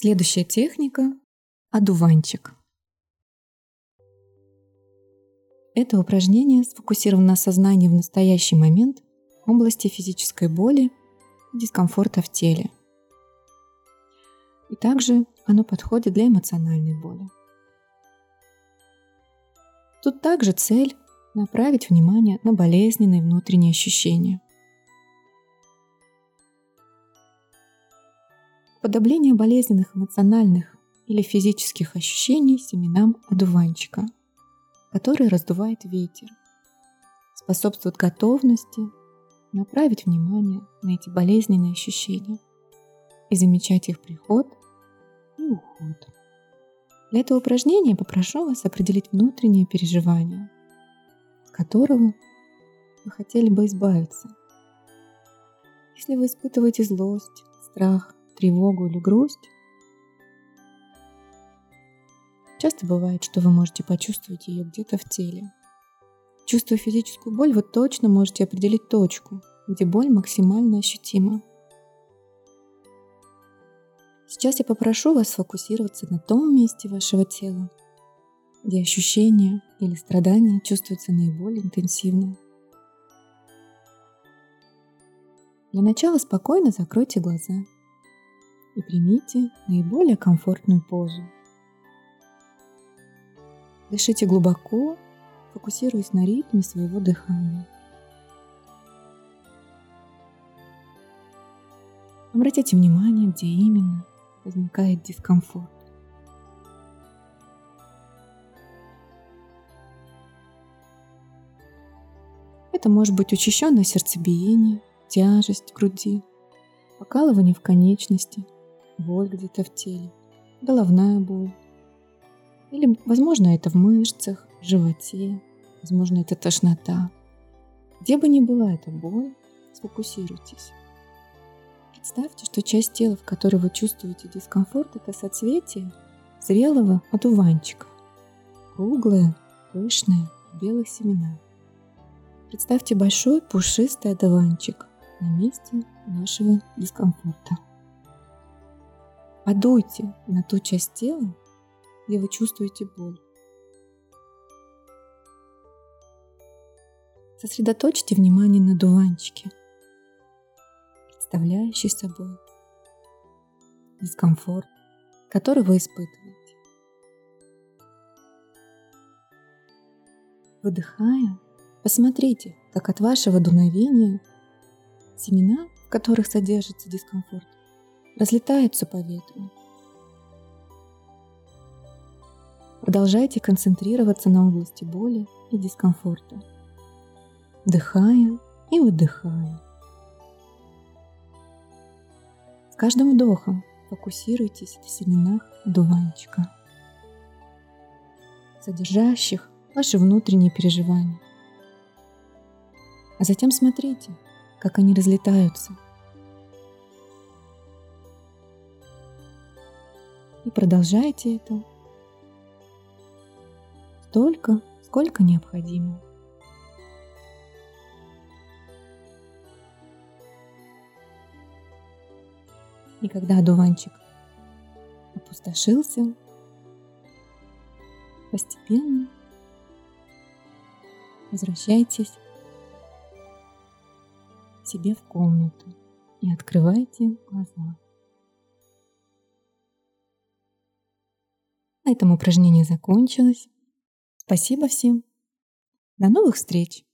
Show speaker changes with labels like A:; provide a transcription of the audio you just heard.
A: Следующая техника – одуванчик. Это упражнение сфокусировано на сознании в настоящий момент области физической боли и дискомфорта в теле. И также оно подходит для эмоциональной боли. Тут также цель – направить внимание на болезненные внутренние ощущения. Подобление болезненных эмоциональных или физических ощущений семенам одуванчика, который раздувает ветер, способствует готовности направить внимание на эти болезненные ощущения и замечать их приход и уход. Для этого упражнения попрошу вас определить внутреннее переживание, от которого вы хотели бы избавиться. Если вы испытываете злость, страх, тревогу или грусть, часто бывает, что вы можете почувствовать ее где-то в теле. Чувствуя физическую боль, вы точно можете определить точку, где боль максимально ощутима. Сейчас я попрошу вас сфокусироваться на том месте вашего тела, где ощущения или страдания чувствуются наиболее интенсивно. Для начала спокойно закройте глаза и примите наиболее комфортную позу. Дышите глубоко, фокусируясь на ритме своего дыхания. Обратите внимание, где именно возникает дискомфорт. Это может быть учащенное сердцебиение, тяжесть в груди, покалывание в конечности, боль где-то в теле, головная боль. Или, возможно, это в мышцах, в животе, возможно, это тошнота. Где бы ни была эта боль, сфокусируйтесь. Представьте, что часть тела, в которой вы чувствуете дискомфорт, это соцветие зрелого одуванчика. Круглое, пышное, белых семенах. Представьте большой пушистый одуванчик на месте нашего дискомфорта. Подуйте на ту часть тела, где вы чувствуете боль. Сосредоточьте внимание на дуванчике – представляющий собой дискомфорт, который вы испытываете. Выдыхая, посмотрите, как от вашего дуновения семена, в которых содержится дискомфорт, разлетаются по ветру. Продолжайте концентрироваться на области боли и дискомфорта, вдыхая и выдыхая. каждым вдохом фокусируйтесь в семенах дуванчика, содержащих ваши внутренние переживания. А затем смотрите, как они разлетаются. И продолжайте это столько, сколько необходимо. И когда одуванчик опустошился, постепенно возвращайтесь себе в комнату и открывайте глаза. На этом упражнение закончилось. Спасибо всем. До новых встреч!